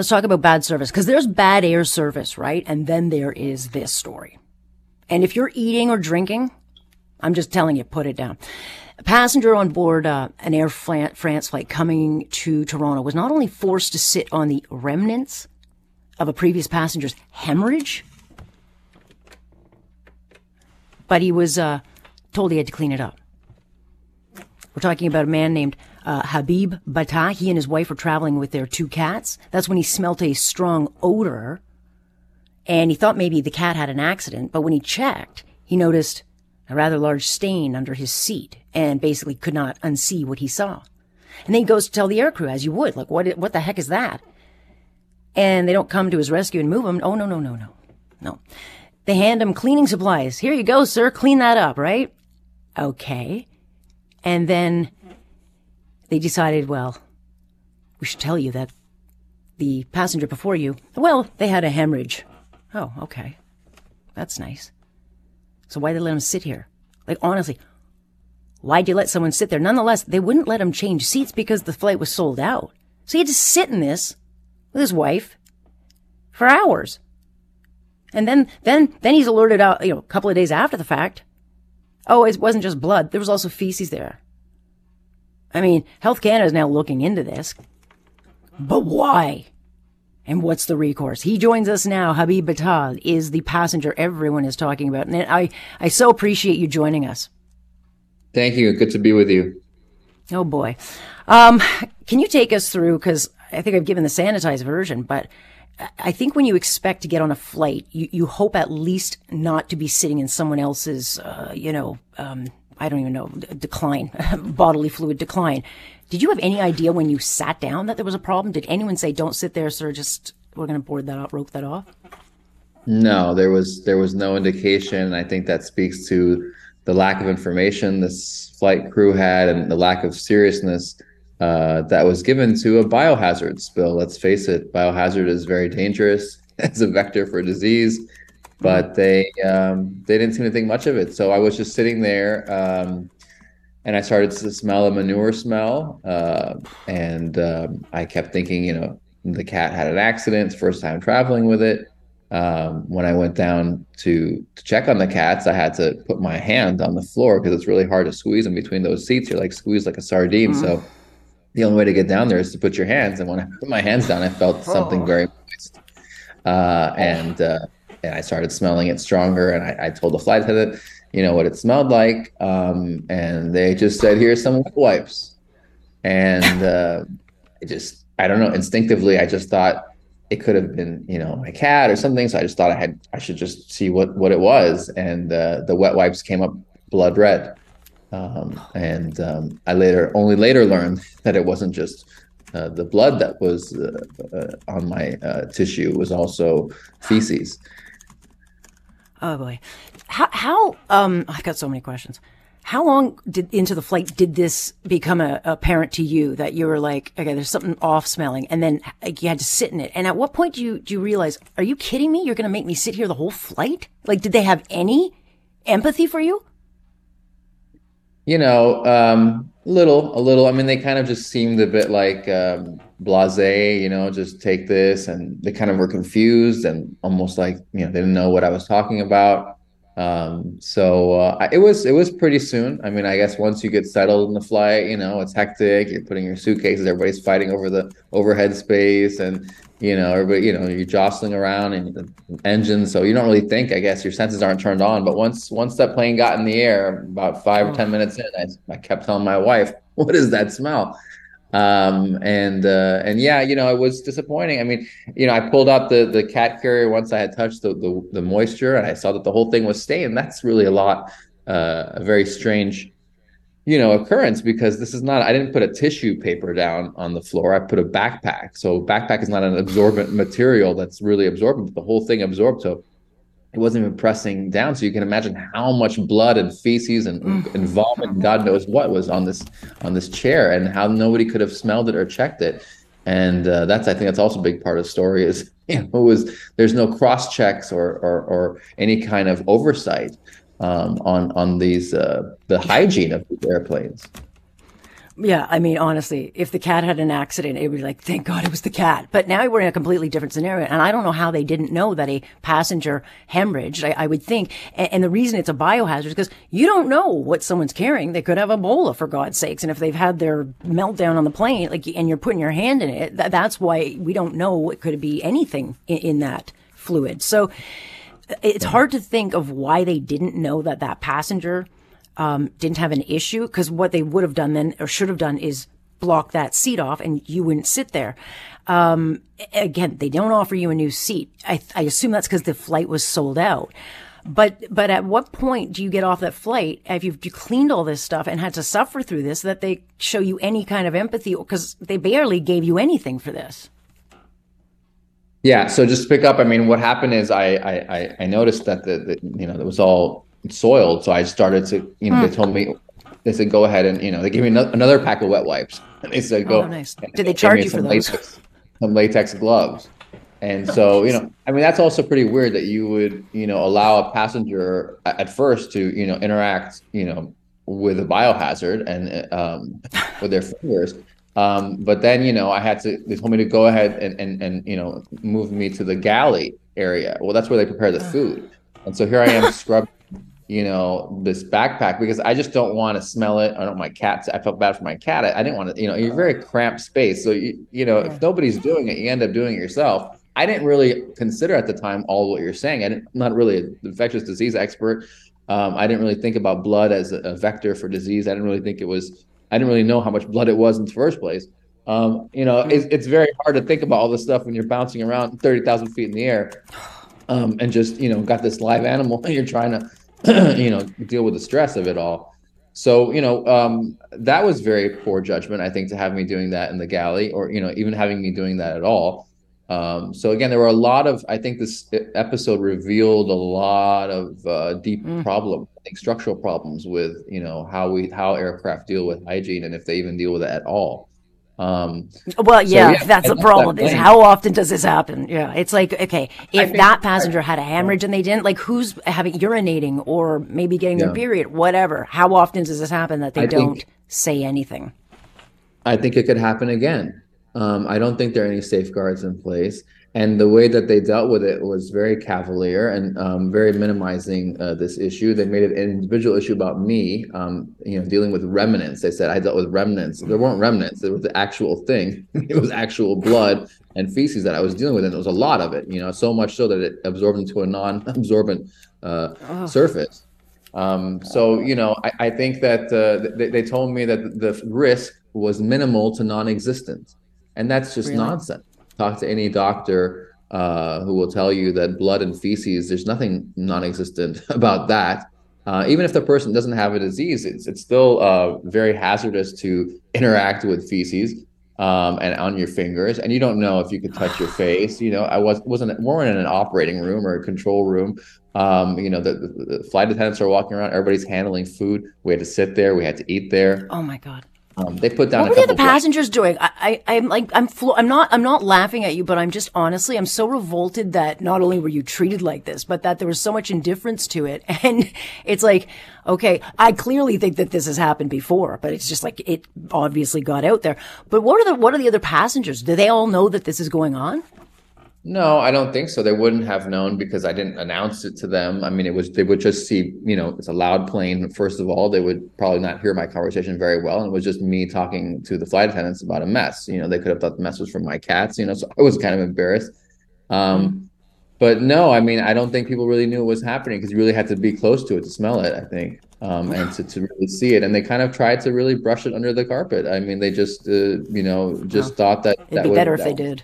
let's talk about bad service because there's bad air service, right? And then there is this story. And if you're eating or drinking, I'm just telling you, put it down. A passenger on board uh, an Air France flight coming to Toronto was not only forced to sit on the remnants of a previous passenger's hemorrhage, but he was uh, told he had to clean it up. We're talking about a man named uh, Habib Battah. He and his wife were traveling with their two cats. That's when he smelt a strong odor and he thought maybe the cat had an accident. But when he checked, he noticed a rather large stain under his seat and basically could not unsee what he saw. And then he goes to tell the aircrew, as you would, like, what, what the heck is that? And they don't come to his rescue and move him. Oh, no, no, no, no, no. They hand him cleaning supplies. Here you go, sir. Clean that up, right? Okay. And then they decided, well, we should tell you that the passenger before you, well, they had a hemorrhage. Oh, okay. That's nice. So why'd they let him sit here? Like, honestly, why'd you let someone sit there? Nonetheless, they wouldn't let him change seats because the flight was sold out. So he had to sit in this with his wife for hours. And then, then, then he's alerted out, you know, a couple of days after the fact. Oh, it wasn't just blood. There was also feces there. I mean, Health Canada is now looking into this. But why? And what's the recourse? He joins us now. Habib Battah is the passenger everyone is talking about. And I, I so appreciate you joining us. Thank you. Good to be with you. Oh boy. Um, can you take us through, cause I think I've given the sanitized version, but I think when you expect to get on a flight, you, you hope at least not to be sitting in someone else's, uh, you know, um, I don't even know, decline, bodily fluid decline. Did you have any idea when you sat down that there was a problem? Did anyone say, "Don't sit there, sir. Just we're going to board that off, rope that off"? No, there was there was no indication. I think that speaks to the lack of information this flight crew had and the lack of seriousness uh, that was given to a biohazard spill. Let's face it, biohazard is very dangerous as a vector for disease, but they um, they didn't seem to think much of it. So I was just sitting there. Um, and I started to smell a manure smell. Uh, and um, I kept thinking, you know, the cat had an accident, first time traveling with it. Um, when I went down to, to check on the cats, I had to put my hand on the floor because it's really hard to squeeze in between those seats. You're like squeezed like a sardine. Mm-hmm. So the only way to get down there is to put your hands. And when I put my hands down, I felt something oh. very moist. Uh, and, uh, and I started smelling it stronger. And I, I told the flight attendant, you know what it smelled like, um, and they just said, "Here's some wipes," and uh, it just I don't know instinctively I just thought it could have been you know my cat or something, so I just thought I had I should just see what what it was, and uh, the wet wipes came up blood red, um, and um, I later only later learned that it wasn't just uh, the blood that was uh, uh, on my uh, tissue was also feces. Oh boy, how, how um, I've got so many questions. How long did into the flight did this become a, apparent to you that you were like, okay, there's something off smelling, and then like, you had to sit in it? And at what point do you do you realize, are you kidding me? You're going to make me sit here the whole flight? Like, did they have any empathy for you? You know, um, little, a little. I mean, they kind of just seemed a bit like um, blasé, you know, just take this, and they kind of were confused and almost like you know they didn't know what I was talking about. Um, so uh, it was it was pretty soon. I mean, I guess once you get settled in the flight, you know, it's hectic. You're putting your suitcases. Everybody's fighting over the overhead space, and you know, everybody, you know, you're jostling around and the engine. So you don't really think. I guess your senses aren't turned on. But once once that plane got in the air, about five oh. or ten minutes in, I, I kept telling my wife, "What is that smell?" Um and uh and yeah you know it was disappointing. I mean you know i pulled out the the cat carrier once i had touched the the, the moisture and i saw that the whole thing was stained. That's really a lot uh a very strange you know occurrence because this is not i didn't put a tissue paper down on the floor. I put a backpack. So backpack is not an absorbent material that's really absorbent but the whole thing absorbed. So it wasn't even pressing down. So you can imagine how much blood and feces and, mm. and vomit, God knows what, was on this on this chair, and how nobody could have smelled it or checked it. And uh, that's I think that's also a big part of the story is you know was there's no cross checks or, or or any kind of oversight um, on on these uh, the hygiene of these airplanes. Yeah, I mean, honestly, if the cat had an accident, it would be like, thank God it was the cat. But now we're in a completely different scenario. And I don't know how they didn't know that a passenger hemorrhaged. I, I would think. And, and, the reason it's a biohazard is because you don't know what someone's carrying. They could have Ebola, for God's sakes. And if they've had their meltdown on the plane, like, and you're putting your hand in it, that, that's why we don't know it could be anything in, in that fluid. So it's hard to think of why they didn't know that that passenger um, didn't have an issue because what they would have done then or should have done is block that seat off and you wouldn't sit there. Um, again, they don't offer you a new seat. I, I assume that's because the flight was sold out. But but at what point do you get off that flight if you've you cleaned all this stuff and had to suffer through this that they show you any kind of empathy because they barely gave you anything for this? Yeah. So just to pick up. I mean, what happened is I I I noticed that the, the you know it was all soiled. So I started to, you know, mm. they hmm. told me, they said, go ahead and, you know, they gave me no- another pack of wet wipes. And they said, go. Oh, nice. Did they charge you for those? Latex, some latex gloves. And so, you know, I mean, that's also pretty weird that you would, you know, allow a passenger at first to, you know, interact, you know, with a biohazard and um, with their fingers. Um, but then, you know, I had to, they told me to go ahead and, and, and, you know, move me to the galley area. Well, that's where they prepare the food. And so here I am scrubbing you know, this backpack because I just don't want to smell it. I don't my cat. I felt bad for my cat. I, I didn't want to, you know, you're very cramped space. So you, you know, if nobody's doing it, you end up doing it yourself. I didn't really consider at the time all what you're saying. I didn't, I'm not really an infectious disease expert. Um, I didn't really think about blood as a, a, vector for disease. I didn't really think it was. I didn't really know how much blood it was in the first place. Um, you know, it's, it's very hard to think about all this stuff when you're bouncing around thirty thousand feet in the air, um, and just you know got this live animal and you're trying to you know, deal with the stress of it all. So, you know, um, that was very poor judgment, I think, to have me doing that in the galley or, you know, even having me doing that at all. Um, so again, there were a lot of, I think this episode revealed a lot of uh, deep mm. problems, I think structural problems with, you know, how we, how aircraft deal with hygiene and if they even deal with it at all. Um, well, yeah, so yeah that's the problem. That is how often does this happen? Yeah, it's like okay, if that passenger had a hemorrhage and they didn't, like who's having urinating or maybe getting yeah. their period, whatever. How often does this happen that they I don't think, say anything? I think it could happen again. Um, I don't think there are any safeguards in place and the way that they dealt with it was very cavalier and um, very minimizing uh, this issue. They made it an individual issue about me, um, you know, dealing with remnants. They said I dealt with remnants. There weren't remnants. There was the actual thing. it was actual blood and feces that I was dealing with, and it was a lot of it. You know, so much so that it absorbed into a non-absorbent uh, oh. surface. Um, so you know, I, I think that uh, they, they told me that the risk was minimal to non-existent, and that's just really? nonsense talk to any doctor uh, who will tell you that blood and feces, there's nothing non-existent about that. Uh, even if the person doesn't have a disease, it's it's still uh, very hazardous to interact with feces um, and on your fingers, and you don't know if you could touch your face. You know, I was wasn't weren't in an operating room or a control room. Um, you know, the, the, the flight attendants are walking around. Everybody's handling food. We had to sit there. We had to eat there. Oh my god. Um, they put down. What were the other passengers doing? I, I, am like, I'm, flo- I'm not, I'm not laughing at you, but I'm just honestly, I'm so revolted that not only were you treated like this, but that there was so much indifference to it. And it's like, okay, I clearly think that this has happened before, but it's just like it obviously got out there. But what are the, what are the other passengers? Do they all know that this is going on? No, I don't think so. They wouldn't have known because I didn't announce it to them. I mean, it was they would just see, you know, it's a loud plane. First of all, they would probably not hear my conversation very well, and it was just me talking to the flight attendants about a mess. You know, they could have thought the mess was from my cats. You know, so I was kind of embarrassed. Um, mm-hmm. But no, I mean, I don't think people really knew what was happening because you really had to be close to it to smell it. I think, um, and to, to really see it, and they kind of tried to really brush it under the carpet. I mean, they just, uh, you know, just thought that it'd that be would, better if they did.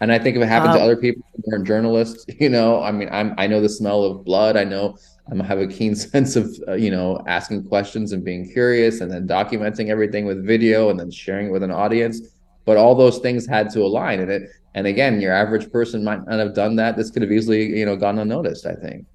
And I think if it happened um, to other people who aren't journalists, you know, I mean, I'm I know the smell of blood. I know I have a keen sense of uh, you know asking questions and being curious, and then documenting everything with video, and then sharing it with an audience. But all those things had to align, and it. And again, your average person might not have done that. This could have easily, you know, gone unnoticed. I think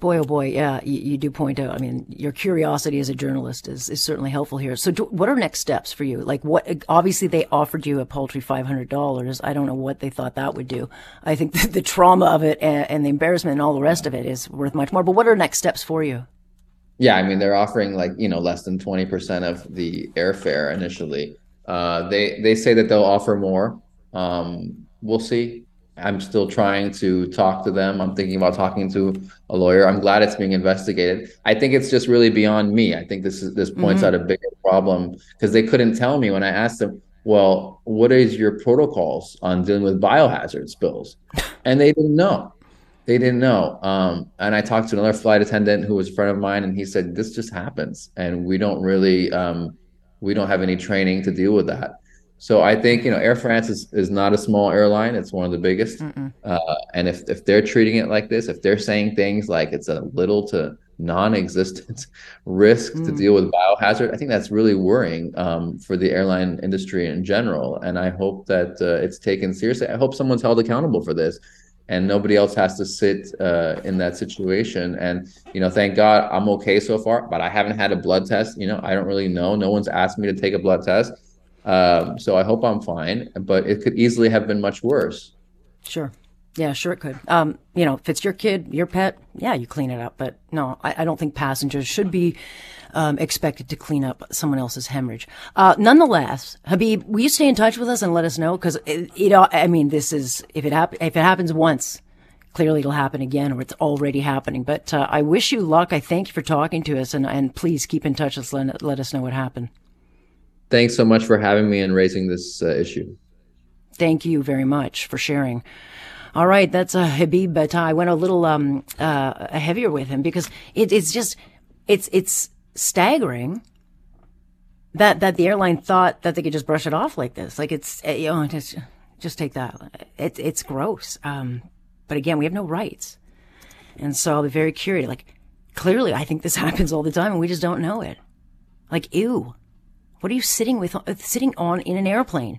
boy, oh boy, yeah, you, you, do point out. I mean, your curiosity as a journalist is, is certainly helpful here. So, do, what are next steps for you? Like, what? Obviously, they offered you a paltry five hundred dollars. I don't know what they thought that would do. I think the, the trauma of it and, and, the embarrassment and all the rest of it is worth much more. But what are next steps for you? Yeah, I mean they're offering like you know less than twenty percent of the airfare initially. Uh, they they say that they'll offer more. Um, we'll see. I'm still trying to talk to them. I'm thinking about talking to a lawyer. I'm glad it's being investigated. I think it's just really beyond me. I think this is this points mm-hmm. out a bigger problem because they couldn't tell me when I asked them, well, what is your protocols on dealing with biohazard spills? And they didn't know. They didn't know. Um, and I talked to another flight attendant who was a friend of mine, and he said, this just happens. And we don't really, um, we don't have any training to deal with that. So I think you know Air France is, is not a small airline; it's one of the biggest. Uh, and if if they're treating it like this, if they're saying things like it's a little to non-existent risk mm. to deal with biohazard, I think that's really worrying um, for the airline industry in general. And I hope that uh, it's taken seriously. I hope someone's held accountable for this, and nobody else has to sit uh, in that situation. And you know, thank God I'm okay so far. But I haven't had a blood test. You know, I don't really know. No one's asked me to take a blood test. Um, so I hope I'm fine, but it could easily have been much worse. Sure. Yeah, sure it could. Um, you know, if it's your kid, your pet, yeah, you clean it up. But no, I, I don't think passengers should be um, expected to clean up someone else's hemorrhage. Uh, nonetheless, Habib, will you stay in touch with us and let us know? Because you know, I mean, this is if it hap- if it happens once, clearly it'll happen again, or it's already happening. But uh, I wish you luck. I thank you for talking to us, and and please keep in touch. Let's let, let us know what happened thanks so much for having me and raising this uh, issue. Thank you very much for sharing. All right, that's uh, Habib Battah. I went a little um, uh, heavier with him because it, it's just it's it's staggering that that the airline thought that they could just brush it off like this. Like it's uh, you know just just take that. It, it's gross. Um, but again, we have no rights, and so I'll be very curious. Like clearly, I think this happens all the time, and we just don't know it. Like ew. What are you sitting with, uh, sitting on in an airplane?